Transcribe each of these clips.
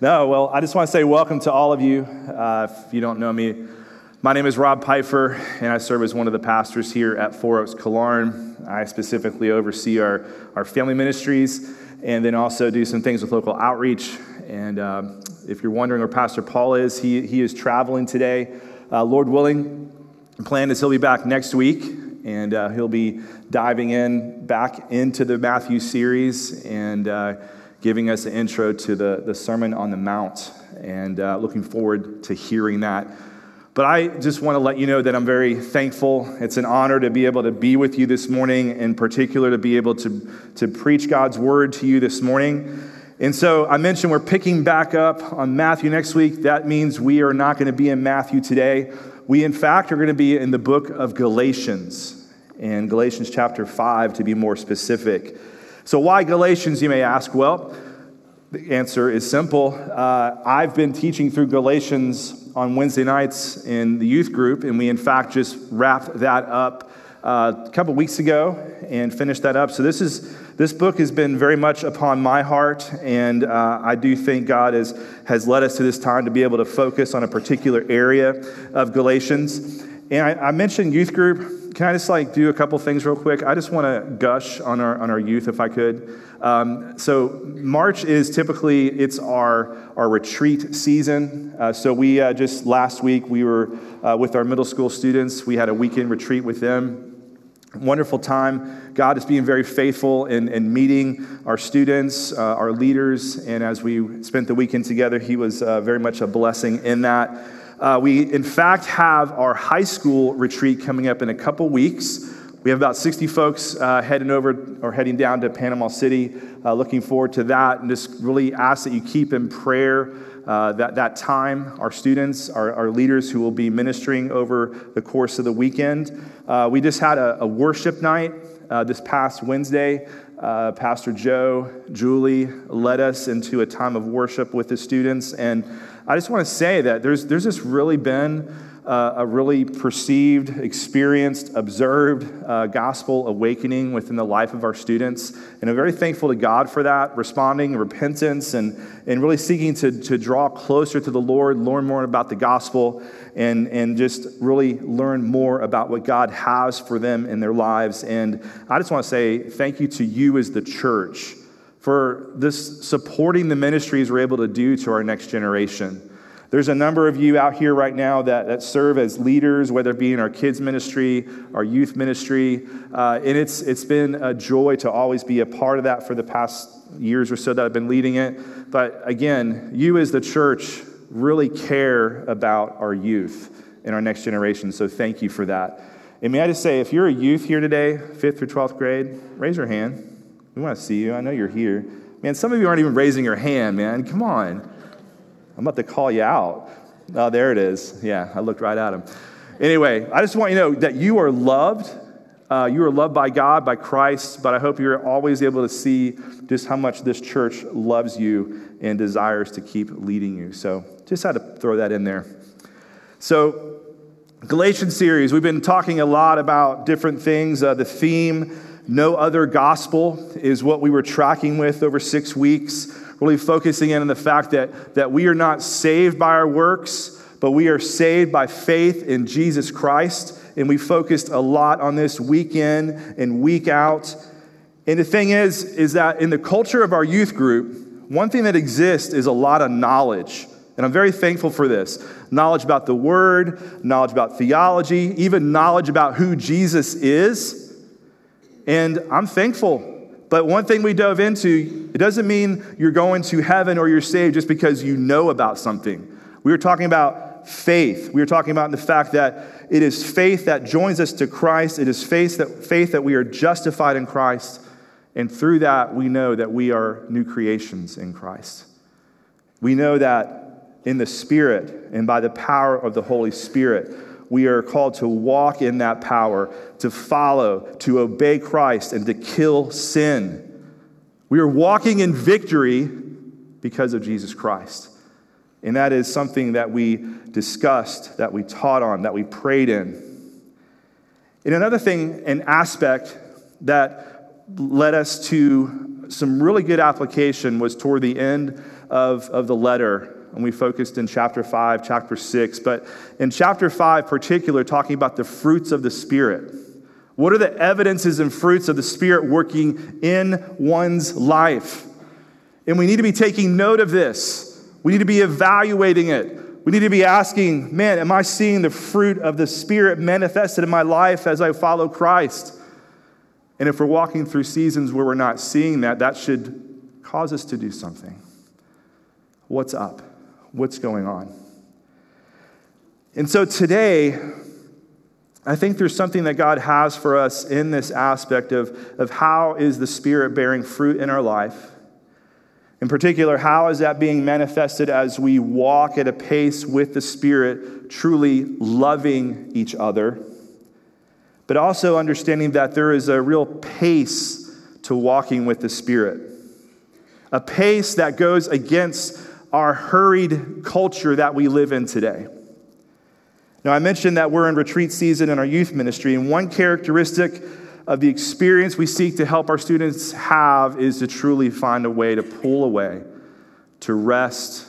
No, well, I just want to say welcome to all of you. Uh, if you don't know me, my name is Rob Pifer, and I serve as one of the pastors here at Four Oaks Killearn. I specifically oversee our, our family ministries and then also do some things with local outreach. And um, if you're wondering where Pastor Paul is, he, he is traveling today. Uh, Lord willing, the plan is he'll be back next week, and uh, he'll be diving in back into the Matthew series and uh, giving us an intro to the, the Sermon on the Mount, and uh, looking forward to hearing that. But I just want to let you know that I'm very thankful. It's an honor to be able to be with you this morning, in particular, to be able to, to preach God's word to you this morning. And so I mentioned we're picking back up on Matthew next week. That means we are not going to be in Matthew today. We, in fact, are going to be in the book of Galatians, and Galatians chapter 5 to be more specific. So, why Galatians, you may ask? Well, the answer is simple. Uh, I've been teaching through Galatians on Wednesday nights in the youth group, and we, in fact, just wrapped that up uh, a couple weeks ago and finished that up. So, this, is, this book has been very much upon my heart, and uh, I do think God has, has led us to this time to be able to focus on a particular area of Galatians. And I, I mentioned youth group can I just like do a couple things real quick? I just want to gush on our on our youth if I could. Um, so March is typically it's our our retreat season. Uh, so we uh, just last week we were uh, with our middle school students. We had a weekend retreat with them. Wonderful time. God is being very faithful in, in meeting our students, uh, our leaders, and as we spent the weekend together, He was uh, very much a blessing in that. Uh, we, in fact, have our high school retreat coming up in a couple weeks. We have about 60 folks uh, heading over or heading down to Panama City. Uh, looking forward to that, and just really ask that you keep in prayer uh, that, that time. Our students, our, our leaders who will be ministering over the course of the weekend. Uh, we just had a, a worship night uh, this past Wednesday. Uh, Pastor Joe, Julie led us into a time of worship with the students, and I just want to say that there's, there's just really been uh, a really perceived, experienced, observed uh, gospel awakening within the life of our students. And I'm very thankful to God for that, responding, repentance, and, and really seeking to, to draw closer to the Lord, learn more about the gospel, and, and just really learn more about what God has for them in their lives. And I just want to say thank you to you as the church for this supporting the ministries we're able to do to our next generation. There's a number of you out here right now that, that serve as leaders, whether it be in our kids' ministry, our youth ministry. Uh, and it's, it's been a joy to always be a part of that for the past years or so that I've been leading it. But again, you as the church really care about our youth and our next generation. So thank you for that. And may I just say, if you're a youth here today, fifth through 12th grade, raise your hand. We want to see you. I know you're here. Man, some of you aren't even raising your hand, man. Come on. I'm about to call you out. Oh, there it is. Yeah, I looked right at him. Anyway, I just want you to know that you are loved. Uh, you are loved by God, by Christ, but I hope you're always able to see just how much this church loves you and desires to keep leading you. So just had to throw that in there. So, Galatian series, we've been talking a lot about different things. Uh, the theme no other gospel is what we were tracking with over six weeks, really focusing in on the fact that, that we are not saved by our works, but we are saved by faith in Jesus Christ. And we focused a lot on this week in and week out. And the thing is, is that in the culture of our youth group, one thing that exists is a lot of knowledge. And I'm very thankful for this knowledge about the word, knowledge about theology, even knowledge about who Jesus is. And I'm thankful. But one thing we dove into, it doesn't mean you're going to heaven or you're saved just because you know about something. We were talking about faith. We were talking about the fact that it is faith that joins us to Christ. It is faith that, faith that we are justified in Christ. And through that, we know that we are new creations in Christ. We know that in the Spirit and by the power of the Holy Spirit, we are called to walk in that power, to follow, to obey Christ, and to kill sin. We are walking in victory because of Jesus Christ. And that is something that we discussed, that we taught on, that we prayed in. And another thing, an aspect that led us to some really good application was toward the end of, of the letter. And we focused in chapter 5, chapter 6. But in chapter 5, particular, talking about the fruits of the Spirit. What are the evidences and fruits of the Spirit working in one's life? And we need to be taking note of this. We need to be evaluating it. We need to be asking, man, am I seeing the fruit of the Spirit manifested in my life as I follow Christ? And if we're walking through seasons where we're not seeing that, that should cause us to do something. What's up? What's going on? And so today, I think there's something that God has for us in this aspect of, of how is the Spirit bearing fruit in our life. In particular, how is that being manifested as we walk at a pace with the Spirit, truly loving each other? But also understanding that there is a real pace to walking with the Spirit, a pace that goes against our hurried culture that we live in today. Now, I mentioned that we're in retreat season in our youth ministry, and one characteristic of the experience we seek to help our students have is to truly find a way to pull away, to rest,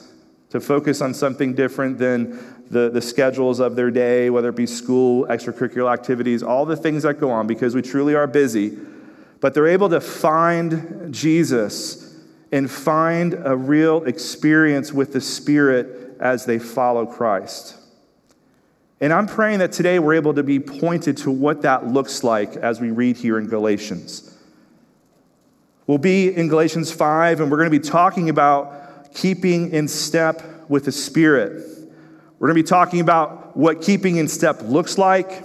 to focus on something different than the, the schedules of their day, whether it be school, extracurricular activities, all the things that go on, because we truly are busy. But they're able to find Jesus and find a real experience with the Spirit as they follow Christ. And I'm praying that today we're able to be pointed to what that looks like as we read here in Galatians. We'll be in Galatians 5, and we're going to be talking about keeping in step with the Spirit. We're going to be talking about what keeping in step looks like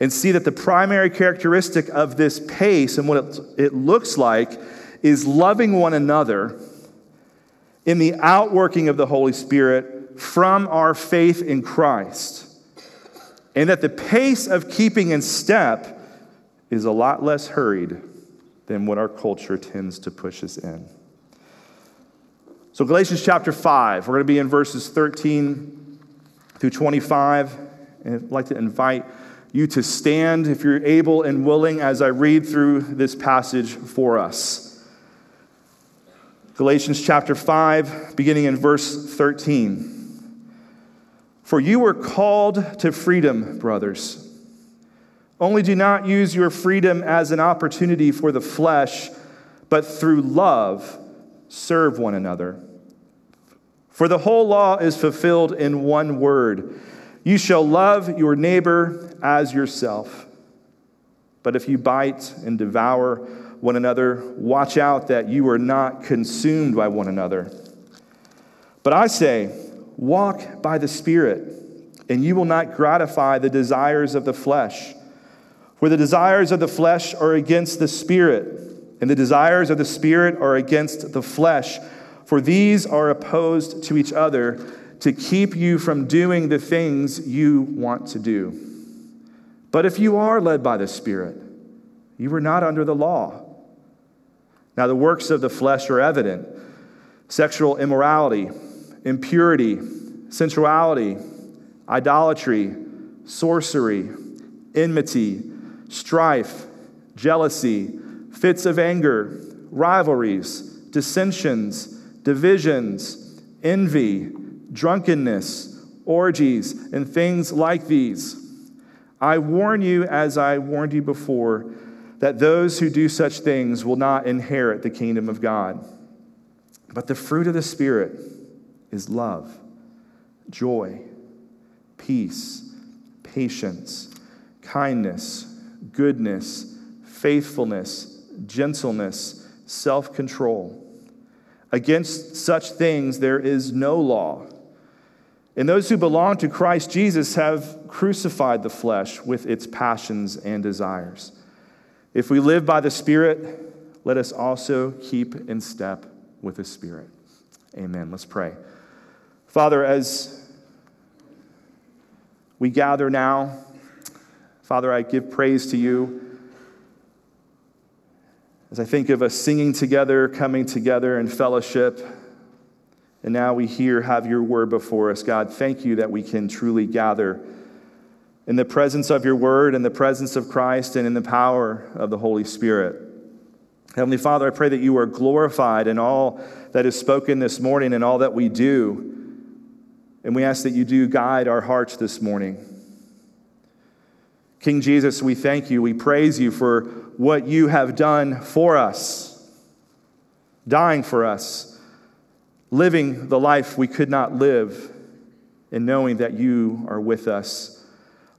and see that the primary characteristic of this pace and what it, it looks like is loving one another in the outworking of the Holy Spirit from our faith in Christ and that the pace of keeping in step is a lot less hurried than what our culture tends to push us in. So, Galatians chapter 5, we're going to be in verses 13 through 25. And I'd like to invite you to stand if you're able and willing as I read through this passage for us. Galatians chapter 5, beginning in verse 13. For you were called to freedom, brothers. Only do not use your freedom as an opportunity for the flesh, but through love serve one another. For the whole law is fulfilled in one word you shall love your neighbor as yourself. But if you bite and devour one another, watch out that you are not consumed by one another. But I say, Walk by the Spirit, and you will not gratify the desires of the flesh. For the desires of the flesh are against the Spirit, and the desires of the Spirit are against the flesh. For these are opposed to each other to keep you from doing the things you want to do. But if you are led by the Spirit, you are not under the law. Now, the works of the flesh are evident sexual immorality impurity, sensuality, idolatry, sorcery, enmity, strife, jealousy, fits of anger, rivalries, dissensions, divisions, envy, drunkenness, orgies, and things like these. I warn you, as I warned you before, that those who do such things will not inherit the kingdom of God. But the fruit of the Spirit, is love, joy, peace, patience, kindness, goodness, faithfulness, gentleness, self control. Against such things there is no law. And those who belong to Christ Jesus have crucified the flesh with its passions and desires. If we live by the Spirit, let us also keep in step with the Spirit. Amen. Let's pray. Father, as we gather now, Father, I give praise to you. As I think of us singing together, coming together in fellowship, and now we hear, have your word before us. God, thank you that we can truly gather in the presence of your word, in the presence of Christ, and in the power of the Holy Spirit. Heavenly Father, I pray that you are glorified in all that is spoken this morning and all that we do. And we ask that you do guide our hearts this morning. King Jesus, we thank you. We praise you for what you have done for us, dying for us, living the life we could not live, and knowing that you are with us.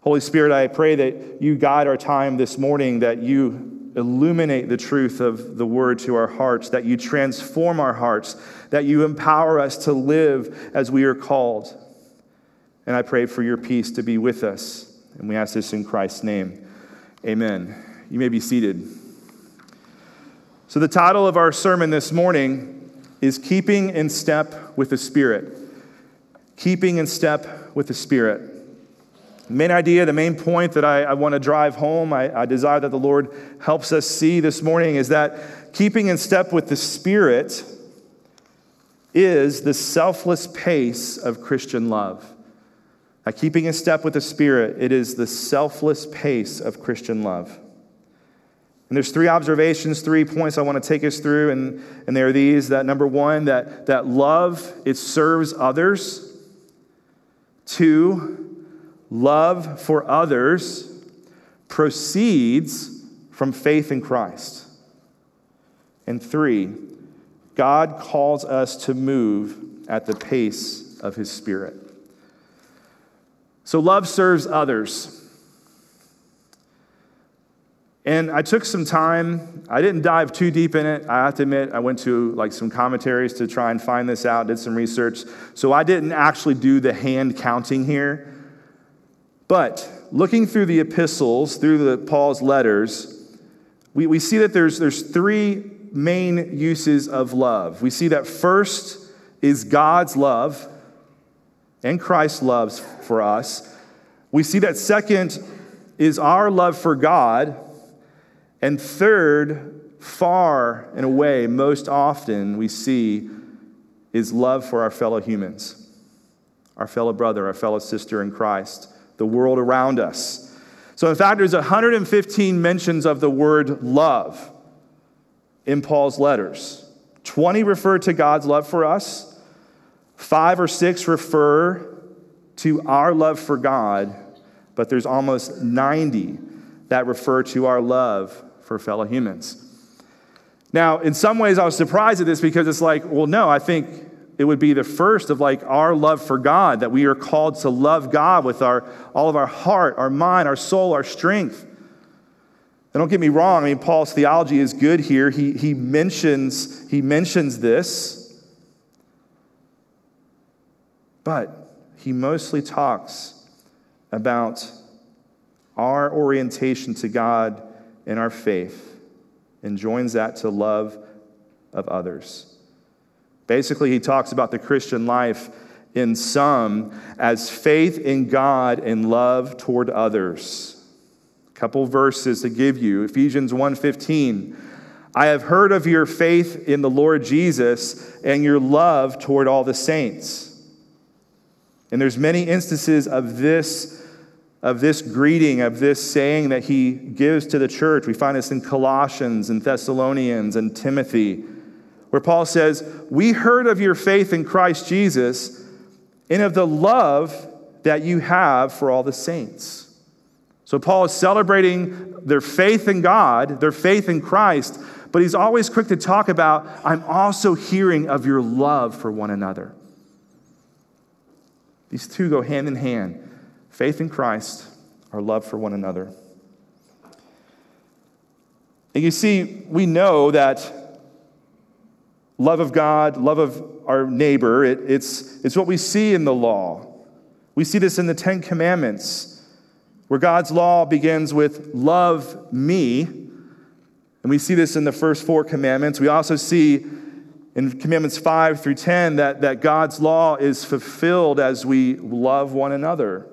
Holy Spirit, I pray that you guide our time this morning, that you illuminate the truth of the word to our hearts, that you transform our hearts, that you empower us to live as we are called. And I pray for your peace to be with us. And we ask this in Christ's name. Amen. You may be seated. So, the title of our sermon this morning is Keeping in Step with the Spirit. Keeping in Step with the Spirit. Main idea, the main point that I, I want to drive home, I, I desire that the Lord helps us see this morning is that keeping in step with the Spirit is the selfless pace of Christian love. By keeping in step with the Spirit, it is the selfless pace of Christian love. And there's three observations, three points I want to take us through, and, and they are these that number one, that, that love, it serves others. Two, love for others proceeds from faith in Christ. And three, God calls us to move at the pace of his Spirit. So, love serves others. And I took some time. I didn't dive too deep in it. I have to admit, I went to like some commentaries to try and find this out, did some research. So I didn't actually do the hand counting here. But looking through the epistles, through the Paul's letters, we, we see that there's, there's three main uses of love. We see that first is God's love and Christ's love for us. We see that second is our love for God. And third, far and away, most often, we see is love for our fellow humans, our fellow brother, our fellow sister in Christ, the world around us. So, in fact, there's 115 mentions of the word love in Paul's letters. 20 refer to God's love for us, Five or six refer to our love for God, but there's almost 90 that refer to our love for fellow humans. Now, in some ways, I was surprised at this because it's like, well, no, I think it would be the first of like our love for God, that we are called to love God with our, all of our heart, our mind, our soul, our strength. And don't get me wrong, I mean, Paul's theology is good here. He, he, mentions, he mentions this. But he mostly talks about our orientation to God in our faith and joins that to love of others. Basically, he talks about the Christian life in sum as faith in God and love toward others. A couple verses to give you. Ephesians 1:15. I have heard of your faith in the Lord Jesus and your love toward all the saints. And there's many instances of this of this greeting, of this saying that he gives to the church. We find this in Colossians and Thessalonians and Timothy, where Paul says, We heard of your faith in Christ Jesus and of the love that you have for all the saints. So Paul is celebrating their faith in God, their faith in Christ, but he's always quick to talk about, I'm also hearing of your love for one another. These two go hand in hand faith in Christ, our love for one another. And you see, we know that love of God, love of our neighbor, it, it's, it's what we see in the law. We see this in the Ten Commandments, where God's law begins with love me. And we see this in the first four commandments. We also see in Commandments 5 through 10 that, that God's law is fulfilled as we love one another.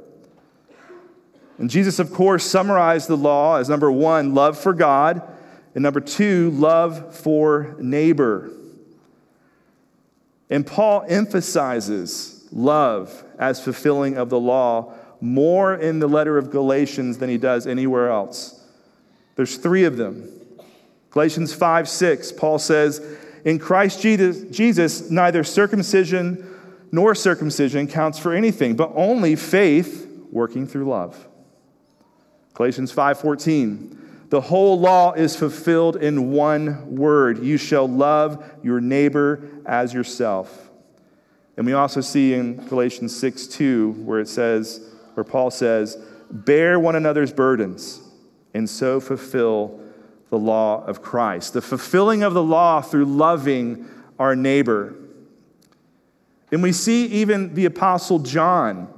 And Jesus, of course, summarized the law as number one, love for God, and number two, love for neighbor. And Paul emphasizes love as fulfilling of the law more in the letter of Galatians than he does anywhere else. There's three of them Galatians 5 6, Paul says, In Christ Jesus, neither circumcision nor circumcision counts for anything, but only faith working through love. Galatians 5:14 The whole law is fulfilled in one word you shall love your neighbor as yourself. And we also see in Galatians 6 2, where it says, where Paul says, Bear one another's burdens and so fulfill the law of Christ. The fulfilling of the law through loving our neighbor. And we see even the Apostle John.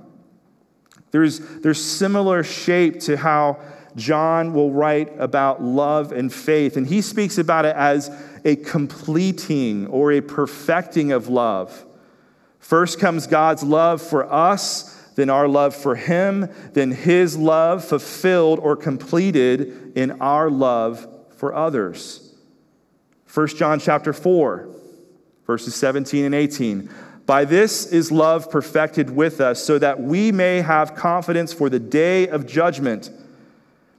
There's, there's similar shape to how John will write about love and faith. And he speaks about it as a completing or a perfecting of love. First comes God's love for us, then our love for him, then his love fulfilled or completed in our love for others. 1 John chapter 4, verses 17 and 18. By this is love perfected with us, so that we may have confidence for the day of judgment.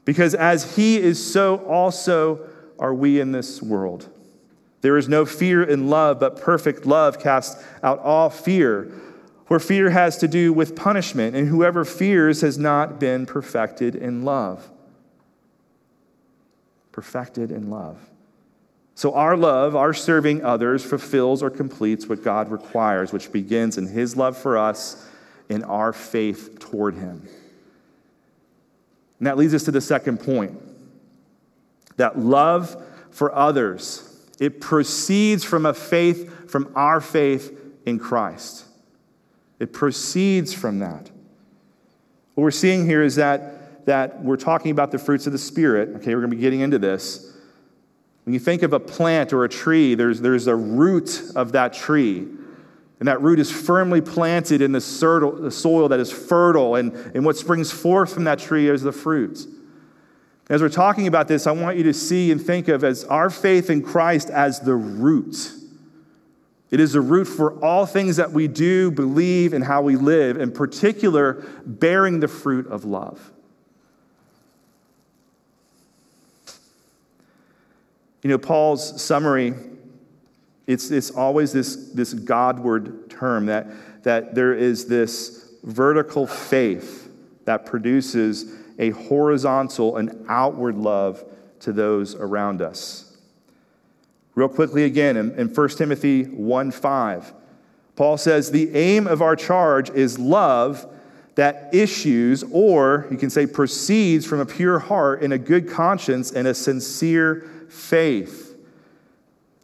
Because as he is, so also are we in this world. There is no fear in love, but perfect love casts out all fear. For fear has to do with punishment, and whoever fears has not been perfected in love. Perfected in love. So, our love, our serving others, fulfills or completes what God requires, which begins in His love for us and our faith toward Him. And that leads us to the second point that love for others, it proceeds from a faith, from our faith in Christ. It proceeds from that. What we're seeing here is that, that we're talking about the fruits of the Spirit. Okay, we're going to be getting into this. When you think of a plant or a tree, there's, there's a root of that tree. And that root is firmly planted in the soil that is fertile, and, and what springs forth from that tree is the fruit. As we're talking about this, I want you to see and think of as our faith in Christ as the root. It is the root for all things that we do, believe, and how we live, in particular, bearing the fruit of love. You know, Paul's summary, it's, it's always this, this Godward term that, that there is this vertical faith that produces a horizontal and outward love to those around us. Real quickly again, in, in 1 Timothy 1 5, Paul says, The aim of our charge is love that issues, or you can say proceeds from a pure heart and a good conscience and a sincere faith.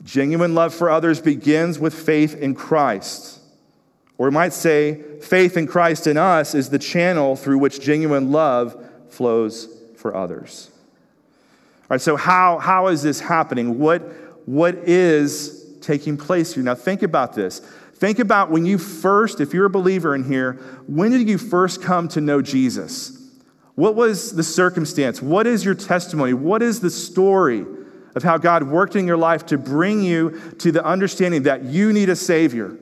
Genuine love for others begins with faith in Christ. Or we might say, faith in Christ in us is the channel through which genuine love flows for others. All right, so how, how is this happening? What, what is taking place here? Now, think about this. Think about when you first, if you're a believer in here, when did you first come to know Jesus? What was the circumstance? What is your testimony? What is the story of how God worked in your life to bring you to the understanding that you need a Savior?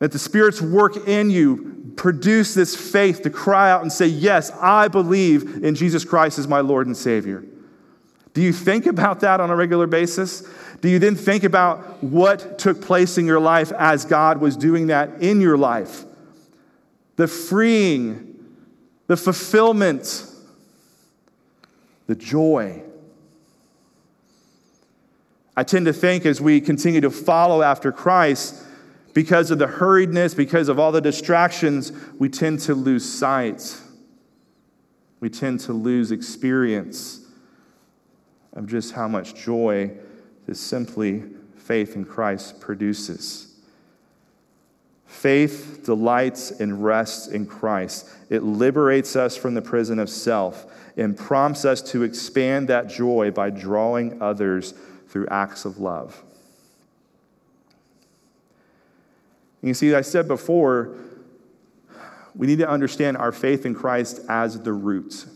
That the Spirit's work in you produce this faith to cry out and say, Yes, I believe in Jesus Christ as my Lord and Savior. Do you think about that on a regular basis? Do you then think about what took place in your life as God was doing that in your life? The freeing, the fulfillment, the joy. I tend to think as we continue to follow after Christ, because of the hurriedness, because of all the distractions, we tend to lose sight. We tend to lose experience of just how much joy this simply faith in Christ produces. Faith delights and rests in Christ. It liberates us from the prison of self and prompts us to expand that joy by drawing others through acts of love. you see, I said before, we need to understand our faith in Christ as the root.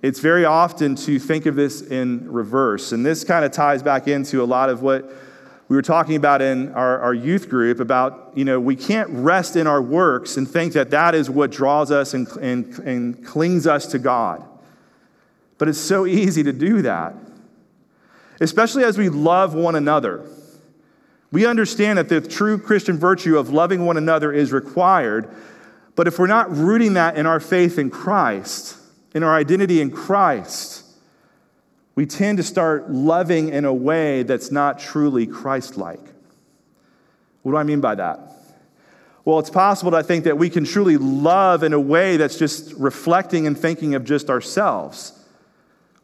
It's very often to think of this in reverse. And this kind of ties back into a lot of what we were talking about in our, our youth group about, you know, we can't rest in our works and think that that is what draws us and, and, and clings us to God. But it's so easy to do that, especially as we love one another. We understand that the true Christian virtue of loving one another is required, but if we're not rooting that in our faith in Christ, in our identity in Christ, we tend to start loving in a way that's not truly Christ like. What do I mean by that? Well, it's possible to think that we can truly love in a way that's just reflecting and thinking of just ourselves.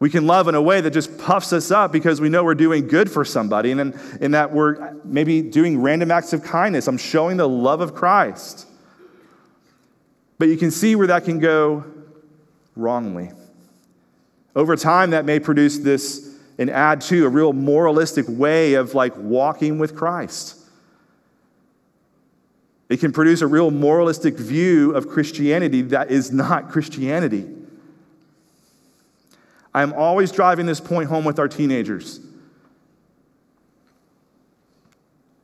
We can love in a way that just puffs us up because we know we're doing good for somebody and in that we're maybe doing random acts of kindness. I'm showing the love of Christ. But you can see where that can go wrongly. Over time, that may produce this and add to a real moralistic way of like walking with Christ. It can produce a real moralistic view of Christianity that is not Christianity. I'm always driving this point home with our teenagers.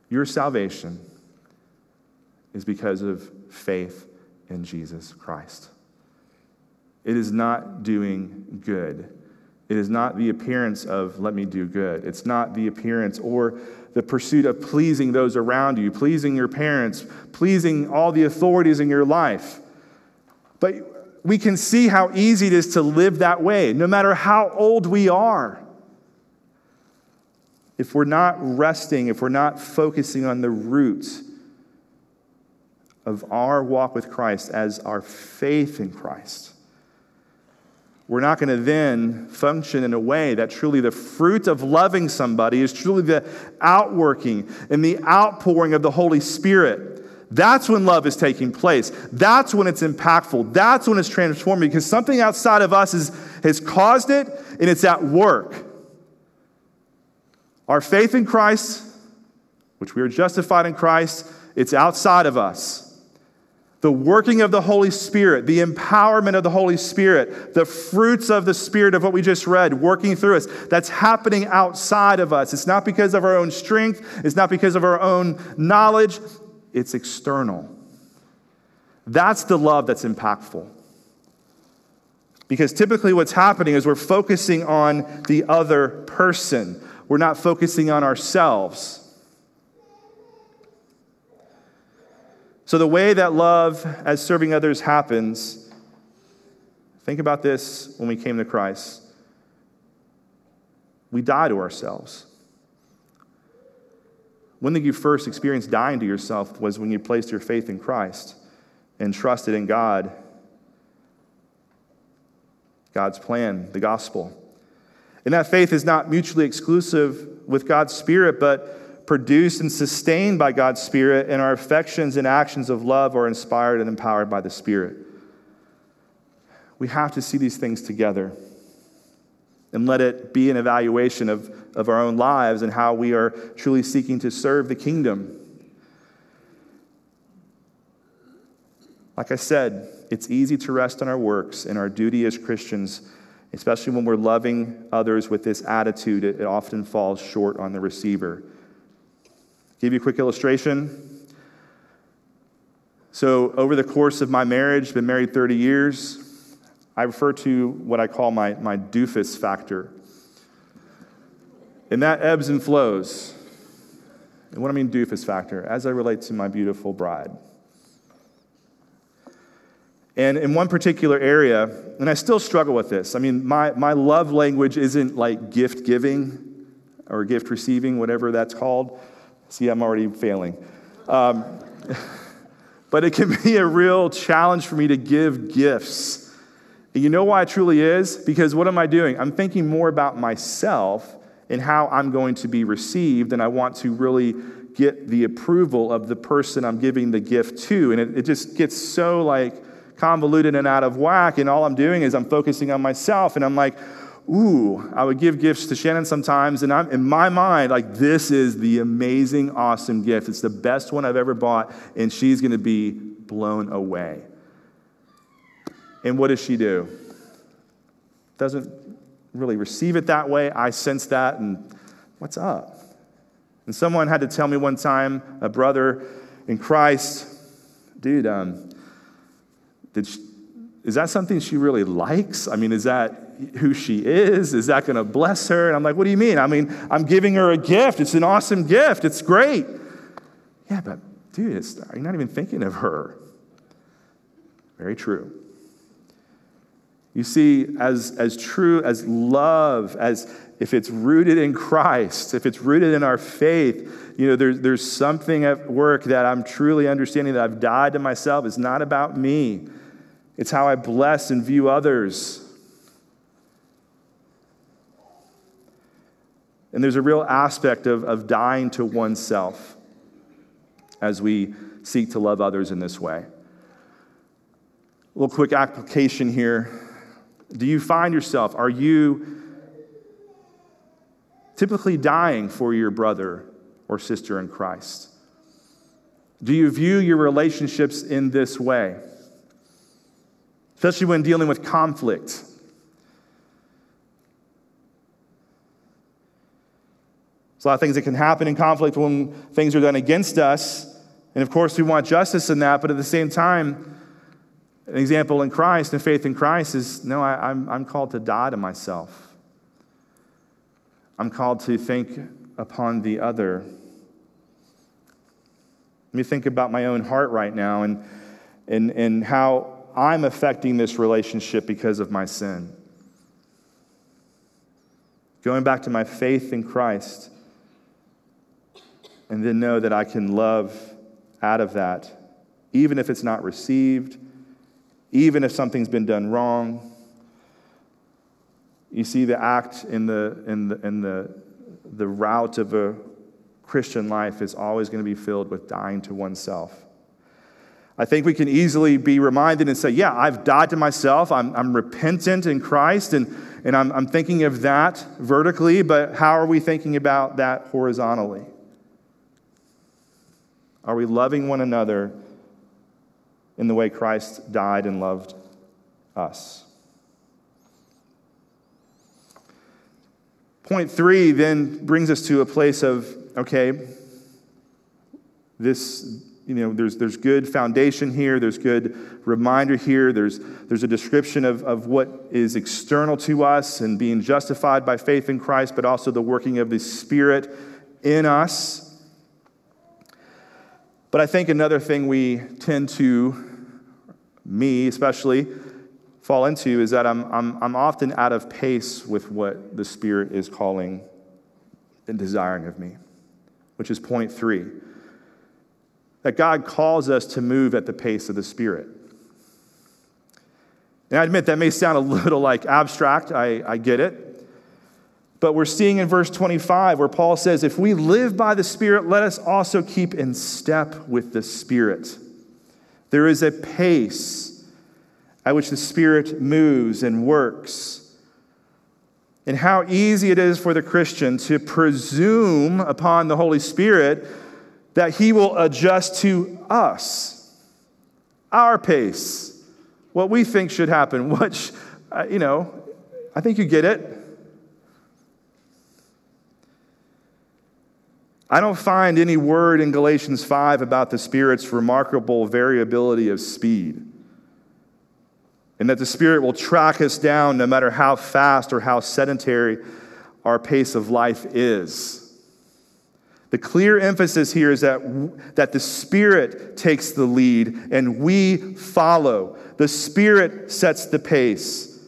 Your salvation is because of faith in Jesus Christ. It is not doing good. It is not the appearance of, let me do good. It's not the appearance or the pursuit of pleasing those around you, pleasing your parents, pleasing all the authorities in your life. But we can see how easy it is to live that way, no matter how old we are. If we're not resting, if we're not focusing on the roots of our walk with Christ as our faith in Christ, we're not going to then function in a way that truly the fruit of loving somebody is truly the outworking and the outpouring of the Holy Spirit. That's when love is taking place. That's when it's impactful. That's when it's transforming because something outside of us is, has caused it and it's at work. Our faith in Christ, which we are justified in Christ, it's outside of us the working of the Holy Spirit, the empowerment of the Holy Spirit, the fruits of the Spirit of what we just read working through us, that's happening outside of us. It's not because of our own strength, it's not because of our own knowledge, it's external. That's the love that's impactful. Because typically what's happening is we're focusing on the other person, we're not focusing on ourselves. So, the way that love as serving others happens, think about this when we came to Christ. We die to ourselves. When did you first experience dying to yourself was when you placed your faith in Christ and trusted in God, God's plan, the gospel. And that faith is not mutually exclusive with God's Spirit, but produced and sustained by God's Spirit, and our affections and actions of love are inspired and empowered by the Spirit. We have to see these things together and let it be an evaluation of, of our own lives and how we are truly seeking to serve the kingdom. Like I said, it's easy to rest on our works and our duty as Christians, especially when we're loving others with this attitude, it, it often falls short on the receiver. Give you a quick illustration. So, over the course of my marriage, been married 30 years, I refer to what I call my, my doofus factor. And that ebbs and flows. And what I mean, doofus factor, as I relate to my beautiful bride. And in one particular area, and I still struggle with this, I mean, my, my love language isn't like gift giving or gift receiving, whatever that's called. See, I'm already failing. Um, but it can be a real challenge for me to give gifts. You know why it truly is? Because what am I doing? I'm thinking more about myself and how I'm going to be received, and I want to really get the approval of the person I'm giving the gift to. And it, it just gets so like convoluted and out of whack, and all I'm doing is I'm focusing on myself, and I'm like, ooh, I would give gifts to Shannon sometimes, and I'm in my mind, like, this is the amazing, awesome gift. It's the best one I've ever bought, and she's gonna be blown away. And what does she do? Doesn't really receive it that way. I sense that, and what's up? And someone had to tell me one time, a brother in Christ, dude, um, did she, is that something she really likes? I mean, is that who she is? Is that going to bless her? And I'm like, What do you mean? I mean, I'm giving her a gift. It's an awesome gift. It's great. Yeah, but dude, you're not even thinking of her. Very true. You see, as, as true as love, as if it's rooted in Christ, if it's rooted in our faith, you know, there, there's something at work that I'm truly understanding that I've died to myself. It's not about me, it's how I bless and view others. And there's a real aspect of, of dying to oneself as we seek to love others in this way. A little quick application here do you find yourself, are you typically dying for your brother or sister in Christ? Do you view your relationships in this way? Especially when dealing with conflict. There's a lot of things that can happen in conflict when things are done against us. And of course, we want justice in that, but at the same time, an example in Christ and faith in Christ is no, I, am I'm, I'm called to die to myself. I'm called to think upon the other. Let me think about my own heart right now and, and, and how I'm affecting this relationship because of my sin. Going back to my faith in Christ, and then know that I can love out of that, even if it's not received even if something's been done wrong. You see, the act in the, in the, in the, the root of a Christian life is always going to be filled with dying to oneself. I think we can easily be reminded and say, Yeah, I've died to myself. I'm, I'm repentant in Christ, and, and I'm, I'm thinking of that vertically, but how are we thinking about that horizontally? Are we loving one another in the way Christ died and loved us. Point three then brings us to a place of okay, this, you know, there's, there's good foundation here, there's good reminder here, there's, there's a description of, of what is external to us and being justified by faith in Christ, but also the working of the Spirit in us. But I think another thing we tend to me especially, fall into is that I'm, I'm, I'm often out of pace with what the Spirit is calling and desiring of me, which is point three. That God calls us to move at the pace of the Spirit. And I admit that may sound a little like abstract, I, I get it. But we're seeing in verse 25 where Paul says, If we live by the Spirit, let us also keep in step with the Spirit. There is a pace at which the Spirit moves and works. And how easy it is for the Christian to presume upon the Holy Spirit that He will adjust to us, our pace, what we think should happen, what, uh, you know, I think you get it. I don't find any word in Galatians 5 about the Spirit's remarkable variability of speed. And that the Spirit will track us down no matter how fast or how sedentary our pace of life is. The clear emphasis here is that, that the Spirit takes the lead and we follow. The Spirit sets the pace.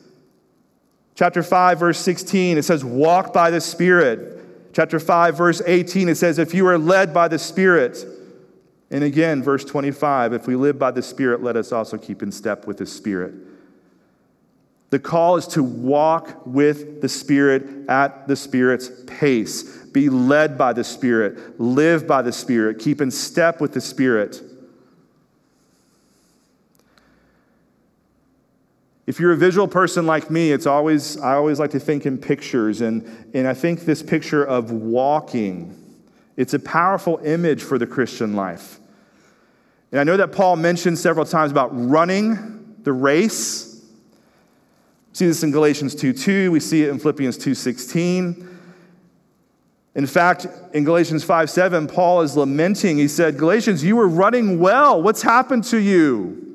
Chapter 5, verse 16, it says, Walk by the Spirit. Chapter 5, verse 18, it says, If you are led by the Spirit, and again, verse 25, if we live by the Spirit, let us also keep in step with the Spirit. The call is to walk with the Spirit at the Spirit's pace, be led by the Spirit, live by the Spirit, keep in step with the Spirit. If you're a visual person like me, it's always, I always like to think in pictures. And, and I think this picture of walking, it's a powerful image for the Christian life. And I know that Paul mentioned several times about running the race. We see this in Galatians 2 2. We see it in Philippians 2.16. In fact, in Galatians 5 7, Paul is lamenting. He said, Galatians, you were running well. What's happened to you?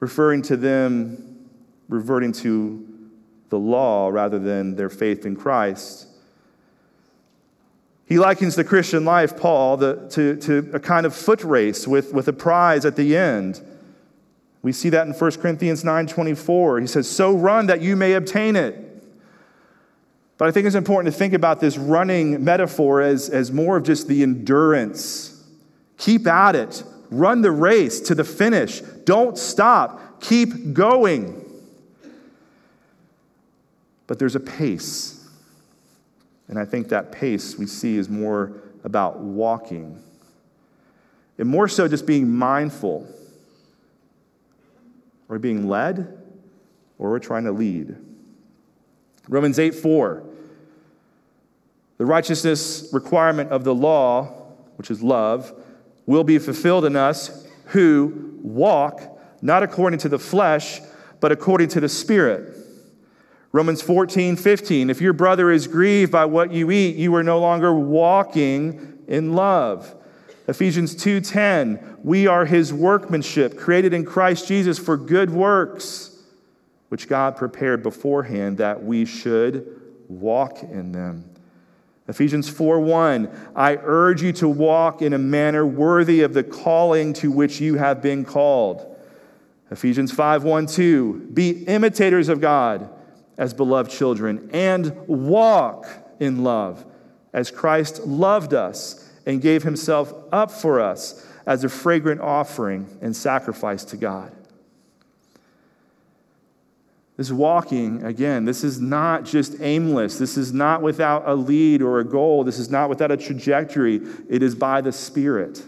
Referring to them reverting to the law rather than their faith in Christ. He likens the Christian life, Paul, the, to, to a kind of foot race with, with a prize at the end. We see that in 1 Corinthians 9:24. He says, "So run that you may obtain it." But I think it's important to think about this running metaphor as, as more of just the endurance. Keep at it. Run the race to the finish. Don't stop. Keep going. But there's a pace. And I think that pace we see is more about walking, and more so just being mindful. We're being led, or we're trying to lead. Romans 8 4. The righteousness requirement of the law, which is love, will be fulfilled in us who walk not according to the flesh, but according to the Spirit. Romans 14, 15. If your brother is grieved by what you eat, you are no longer walking in love. Ephesians 2:10 We are his workmanship created in Christ Jesus for good works which God prepared beforehand that we should walk in them. Ephesians 4:1 I urge you to walk in a manner worthy of the calling to which you have been called. Ephesians 5:1 2 Be imitators of God as beloved children and walk in love as Christ loved us and gave himself up for us as a fragrant offering and sacrifice to God. This walking, again, this is not just aimless. This is not without a lead or a goal. This is not without a trajectory. It is by the Spirit.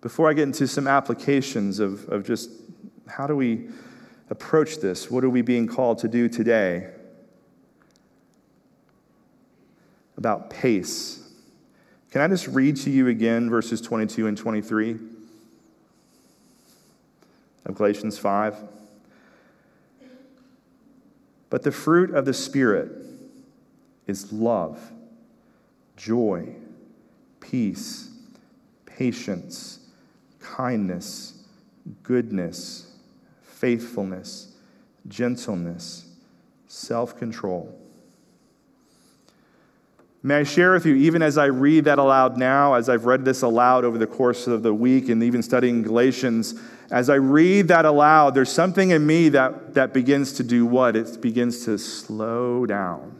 Before I get into some applications of, of just how do we approach this? What are we being called to do today? About pace. Can I just read to you again verses 22 and 23 of Galatians 5? But the fruit of the Spirit is love, joy, peace, patience, kindness, goodness faithfulness, gentleness, self control. May I share with you, even as I read that aloud now, as I've read this aloud over the course of the week and even studying Galatians, as I read that aloud, there's something in me that, that begins to do what? It begins to slow down.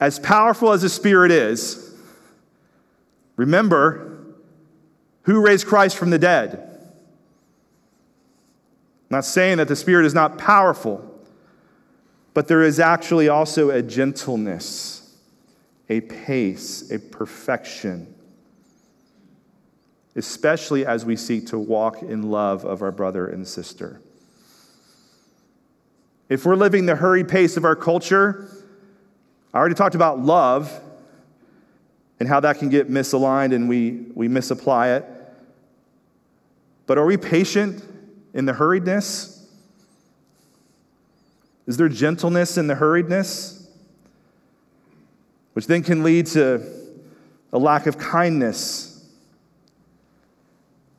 As powerful as the Spirit is, remember, who raised Christ from the dead? I'm not saying that the Spirit is not powerful, but there is actually also a gentleness, a pace, a perfection, especially as we seek to walk in love of our brother and sister. If we're living the hurried pace of our culture, I already talked about love and how that can get misaligned and we, we misapply it. But are we patient in the hurriedness? Is there gentleness in the hurriedness? Which then can lead to a lack of kindness,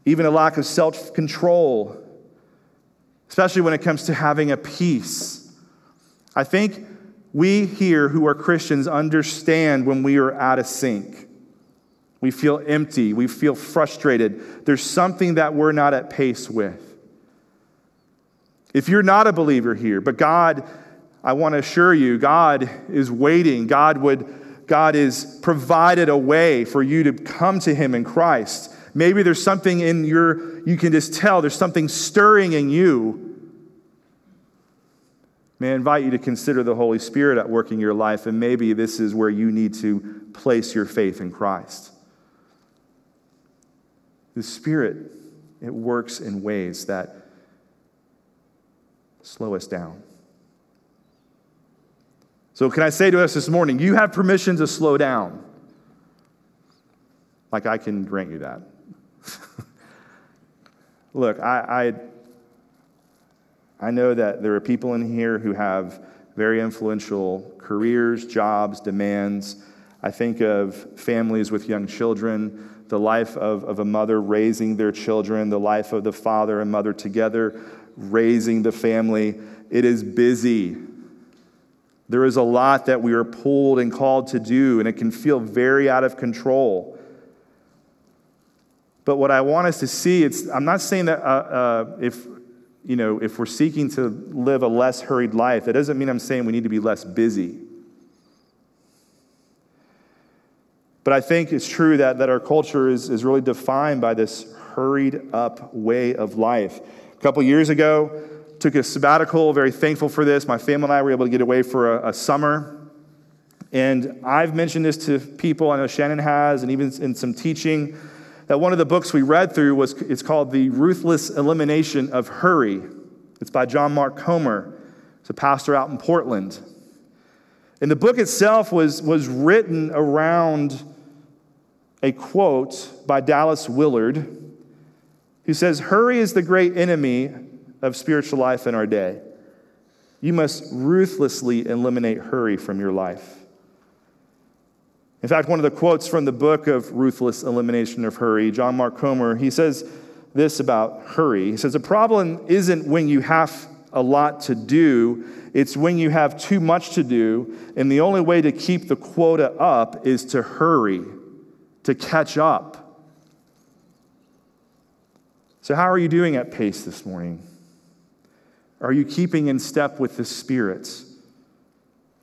even a lack of self control, especially when it comes to having a peace. I think we here who are Christians understand when we are out of sync. We feel empty. We feel frustrated. There's something that we're not at pace with. If you're not a believer here, but God, I want to assure you, God is waiting. God would God is provided a way for you to come to him in Christ. Maybe there's something in your you can just tell there's something stirring in you. May I invite you to consider the Holy Spirit at work in your life, and maybe this is where you need to place your faith in Christ. The Spirit, it works in ways that slow us down. So, can I say to us this morning, you have permission to slow down? Like I can grant you that. Look, I, I, I know that there are people in here who have very influential careers, jobs, demands. I think of families with young children, the life of, of a mother raising their children, the life of the father and mother together raising the family. It is busy. There is a lot that we are pulled and called to do, and it can feel very out of control. But what I want us to see, it's, I'm not saying that uh, uh, if, you know, if we're seeking to live a less hurried life, that doesn't mean I'm saying we need to be less busy. But I think it's true that, that our culture is, is really defined by this hurried up way of life. A couple years ago, took a sabbatical, very thankful for this. My family and I were able to get away for a, a summer. And I've mentioned this to people, I know Shannon has, and even in some teaching, that one of the books we read through was it's called The Ruthless Elimination of Hurry. It's by John Mark Comer. It's a pastor out in Portland. And the book itself was, was written around a quote by Dallas Willard, who says, Hurry is the great enemy of spiritual life in our day. You must ruthlessly eliminate hurry from your life. In fact, one of the quotes from the book of Ruthless Elimination of Hurry, John Mark Comer, he says this about hurry. He says, The problem isn't when you have a lot to do, it's when you have too much to do, and the only way to keep the quota up is to hurry, to catch up. So, how are you doing at pace this morning? Are you keeping in step with the Spirit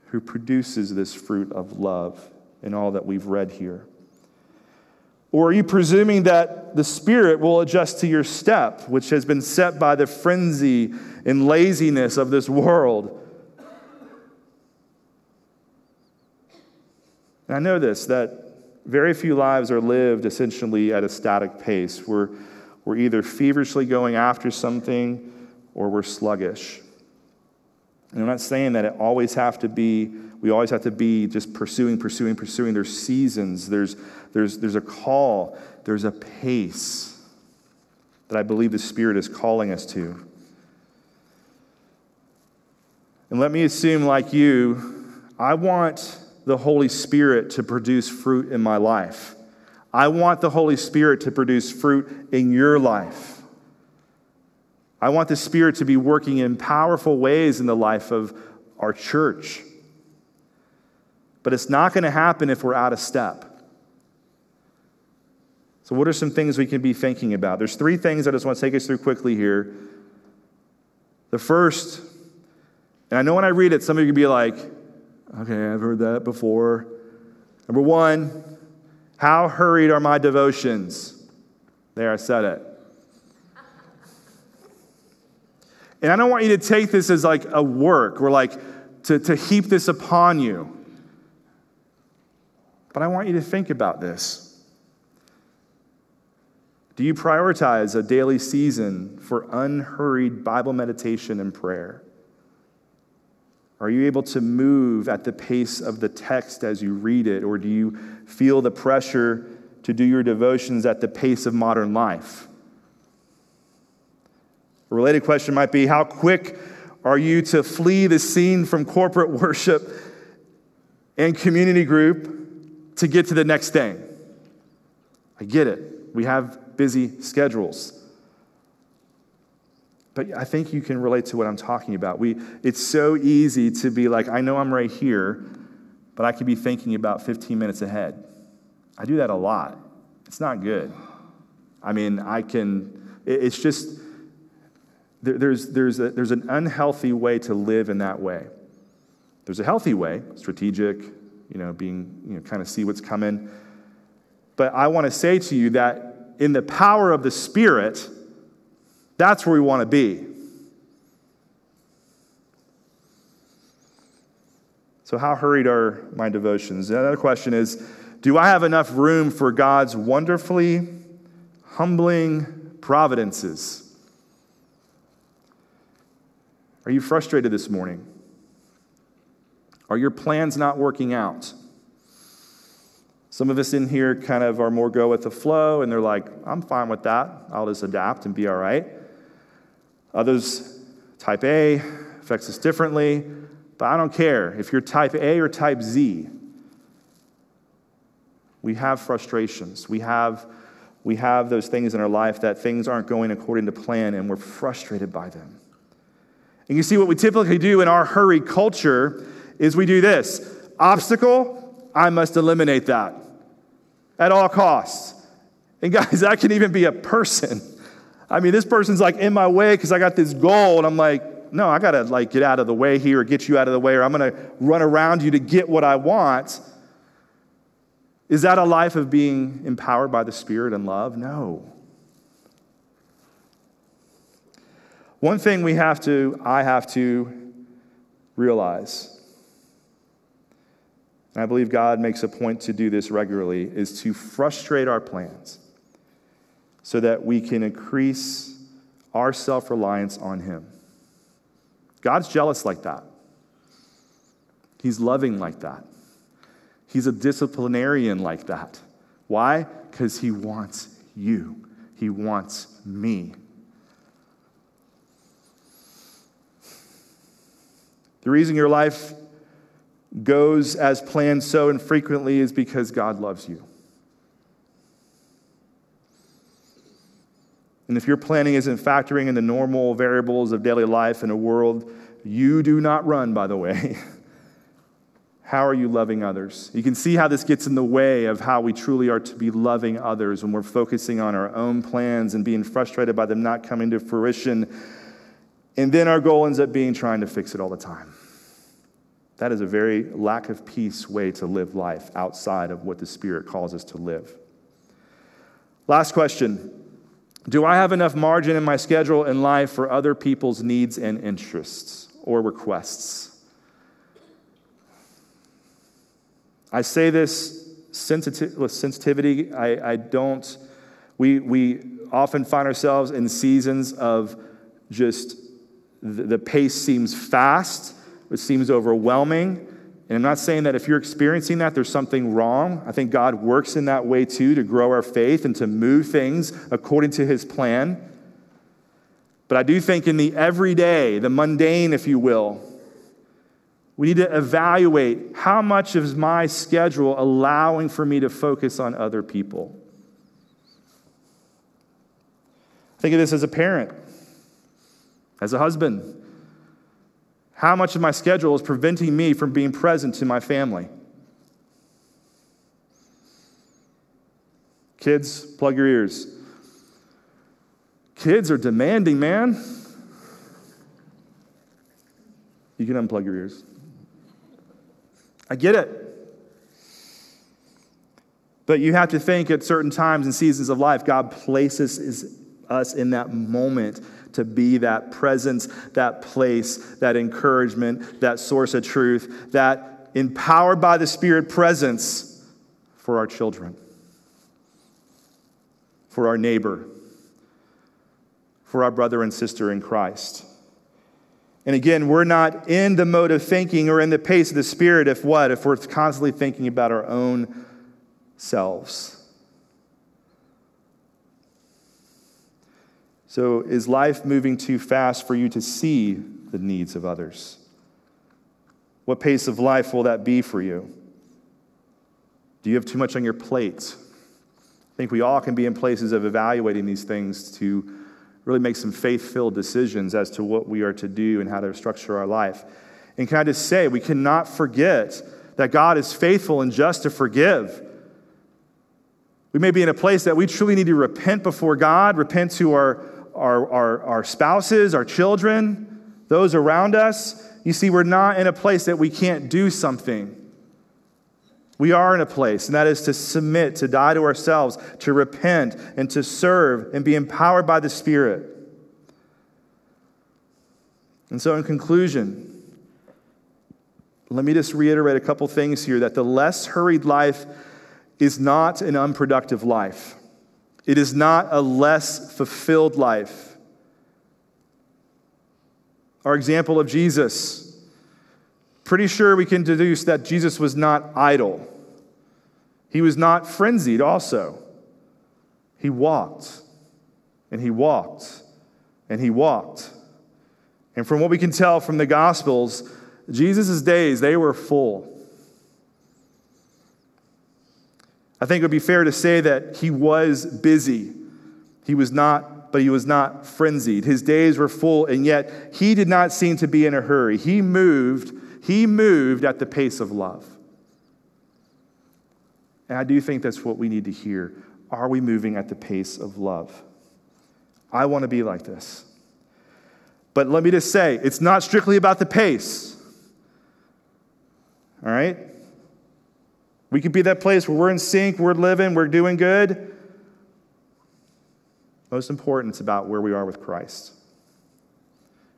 who produces this fruit of love in all that we've read here? Or are you presuming that the Spirit will adjust to your step, which has been set by the frenzy and laziness of this world? And I know this that very few lives are lived essentially at a static pace. We're, we're either feverishly going after something or we're sluggish. And I'm not saying that it always have to be, we always have to be just pursuing, pursuing, pursuing. There's seasons, there's, there's, there's a call, there's a pace that I believe the Spirit is calling us to. And let me assume, like you, I want the Holy Spirit to produce fruit in my life. I want the Holy Spirit to produce fruit in your life. I want the Spirit to be working in powerful ways in the life of our church. But it's not going to happen if we're out of step. So, what are some things we can be thinking about? There's three things I just want to take us through quickly here. The first, and I know when I read it, some of you can be like, okay, I've heard that before. Number one, how hurried are my devotions? There, I said it. And I don't want you to take this as like a work or like to, to heap this upon you. But I want you to think about this. Do you prioritize a daily season for unhurried Bible meditation and prayer? Are you able to move at the pace of the text as you read it, or do you feel the pressure to do your devotions at the pace of modern life? A related question might be How quick are you to flee the scene from corporate worship and community group to get to the next thing? I get it. We have busy schedules. But I think you can relate to what I'm talking about. We, it's so easy to be like, I know I'm right here, but I could be thinking about 15 minutes ahead. I do that a lot. It's not good. I mean, I can, it's just, there, there's, there's, a, there's an unhealthy way to live in that way. There's a healthy way, strategic, you know, being, you know, kind of see what's coming. But I want to say to you that in the power of the Spirit, that's where we want to be. So, how hurried are my devotions? Another question is Do I have enough room for God's wonderfully humbling providences? Are you frustrated this morning? Are your plans not working out? Some of us in here kind of are more go with the flow, and they're like, I'm fine with that. I'll just adapt and be all right. Others, type A, affects us differently, but I don't care. If you're type A or type Z, We have frustrations. We have, we have those things in our life that things aren't going according to plan, and we're frustrated by them. And you see, what we typically do in our hurry culture is we do this obstacle, I must eliminate that at all costs. And guys, that can even be a person. I mean, this person's like in my way because I got this goal, and I'm like, no, I gotta like get out of the way here or get you out of the way, or I'm gonna run around you to get what I want. Is that a life of being empowered by the Spirit and love? No. One thing we have to, I have to realize, and I believe God makes a point to do this regularly, is to frustrate our plans so that we can increase our self reliance on Him. God's jealous like that. He's loving like that. He's a disciplinarian like that. Why? Because He wants you, He wants me. The reason your life goes as planned so infrequently is because God loves you. And if your planning isn't factoring in the normal variables of daily life in a world you do not run, by the way, how are you loving others? You can see how this gets in the way of how we truly are to be loving others when we're focusing on our own plans and being frustrated by them not coming to fruition. And then our goal ends up being trying to fix it all the time. That is a very lack of peace way to live life outside of what the Spirit calls us to live. Last question Do I have enough margin in my schedule in life for other people's needs and interests or requests? I say this with sensitivity. I, I don't, we, we often find ourselves in seasons of just the, the pace seems fast it seems overwhelming. And I'm not saying that if you're experiencing that, there's something wrong. I think God works in that way too to grow our faith and to move things according to his plan. But I do think in the everyday, the mundane, if you will, we need to evaluate how much is my schedule allowing for me to focus on other people. Think of this as a parent, as a husband. How much of my schedule is preventing me from being present to my family? Kids, plug your ears. Kids are demanding, man. You can unplug your ears. I get it. But you have to think at certain times and seasons of life, God places us in that moment to be that presence, that place, that encouragement, that source of truth, that empowered by the Spirit presence for our children, for our neighbor, for our brother and sister in Christ. And again, we're not in the mode of thinking or in the pace of the Spirit if what? If we're constantly thinking about our own selves. So, is life moving too fast for you to see the needs of others? What pace of life will that be for you? Do you have too much on your plate? I think we all can be in places of evaluating these things to really make some faith filled decisions as to what we are to do and how to structure our life. And can I just say, we cannot forget that God is faithful and just to forgive. We may be in a place that we truly need to repent before God, repent to our our, our, our spouses, our children, those around us. You see, we're not in a place that we can't do something. We are in a place, and that is to submit, to die to ourselves, to repent, and to serve and be empowered by the Spirit. And so, in conclusion, let me just reiterate a couple things here that the less hurried life is not an unproductive life. It is not a less fulfilled life. Our example of Jesus, pretty sure we can deduce that Jesus was not idle. He was not frenzied, also. He walked, and he walked, and he walked. And from what we can tell from the Gospels, Jesus' days, they were full. I think it would be fair to say that he was busy. He was not, but he was not frenzied. His days were full, and yet he did not seem to be in a hurry. He moved, he moved at the pace of love. And I do think that's what we need to hear. Are we moving at the pace of love? I want to be like this. But let me just say, it's not strictly about the pace. All right? We could be that place where we're in sync, we're living, we're doing good. Most important, it's about where we are with Christ.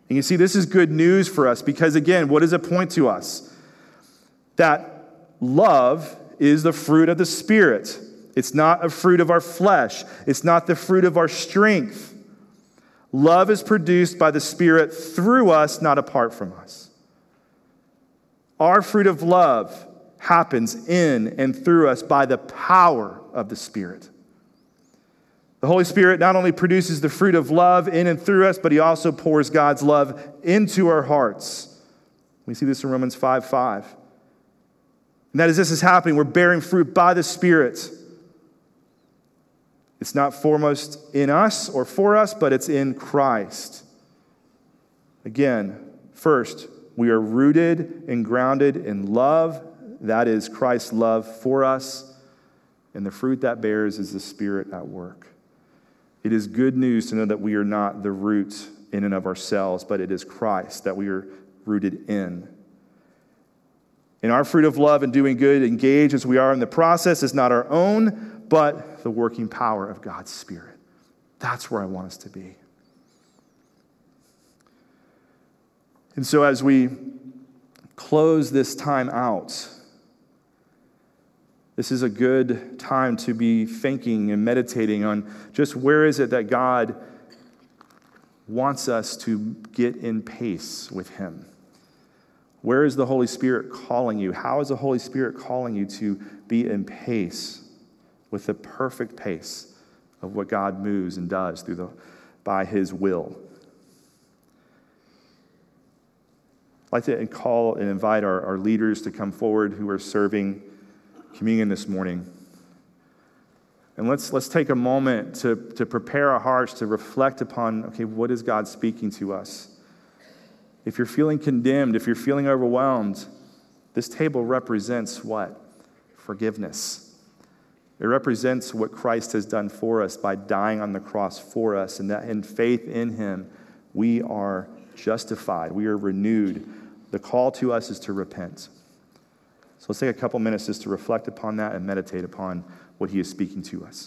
And you see, this is good news for us because, again, what does it point to us? That love is the fruit of the Spirit. It's not a fruit of our flesh, it's not the fruit of our strength. Love is produced by the Spirit through us, not apart from us. Our fruit of love happens in and through us by the power of the Spirit. The Holy Spirit not only produces the fruit of love in and through us, but He also pours God's love into our hearts. We see this in Romans 5 5. And that as this is happening, we're bearing fruit by the Spirit. It's not foremost in us or for us, but it's in Christ. Again, first, we are rooted and grounded in love. That is Christ's love for us. And the fruit that bears is the Spirit at work. It is good news to know that we are not the root in and of ourselves, but it is Christ that we are rooted in. And our fruit of love and doing good, engaged as we are in the process, is not our own, but the working power of God's Spirit. That's where I want us to be. And so, as we close this time out, this is a good time to be thinking and meditating on just where is it that God wants us to get in pace with Him. Where is the Holy Spirit calling you? How is the Holy Spirit calling you to be in pace with the perfect pace of what God moves and does through the, by His will? I'd like to call and invite our, our leaders to come forward who are serving communion this morning. And let's, let's take a moment to, to prepare our hearts to reflect upon okay, what is God speaking to us? If you're feeling condemned, if you're feeling overwhelmed, this table represents what? Forgiveness. It represents what Christ has done for us by dying on the cross for us, and that in faith in Him, we are justified, we are renewed. The call to us is to repent. So let's take a couple minutes just to reflect upon that and meditate upon what He is speaking to us.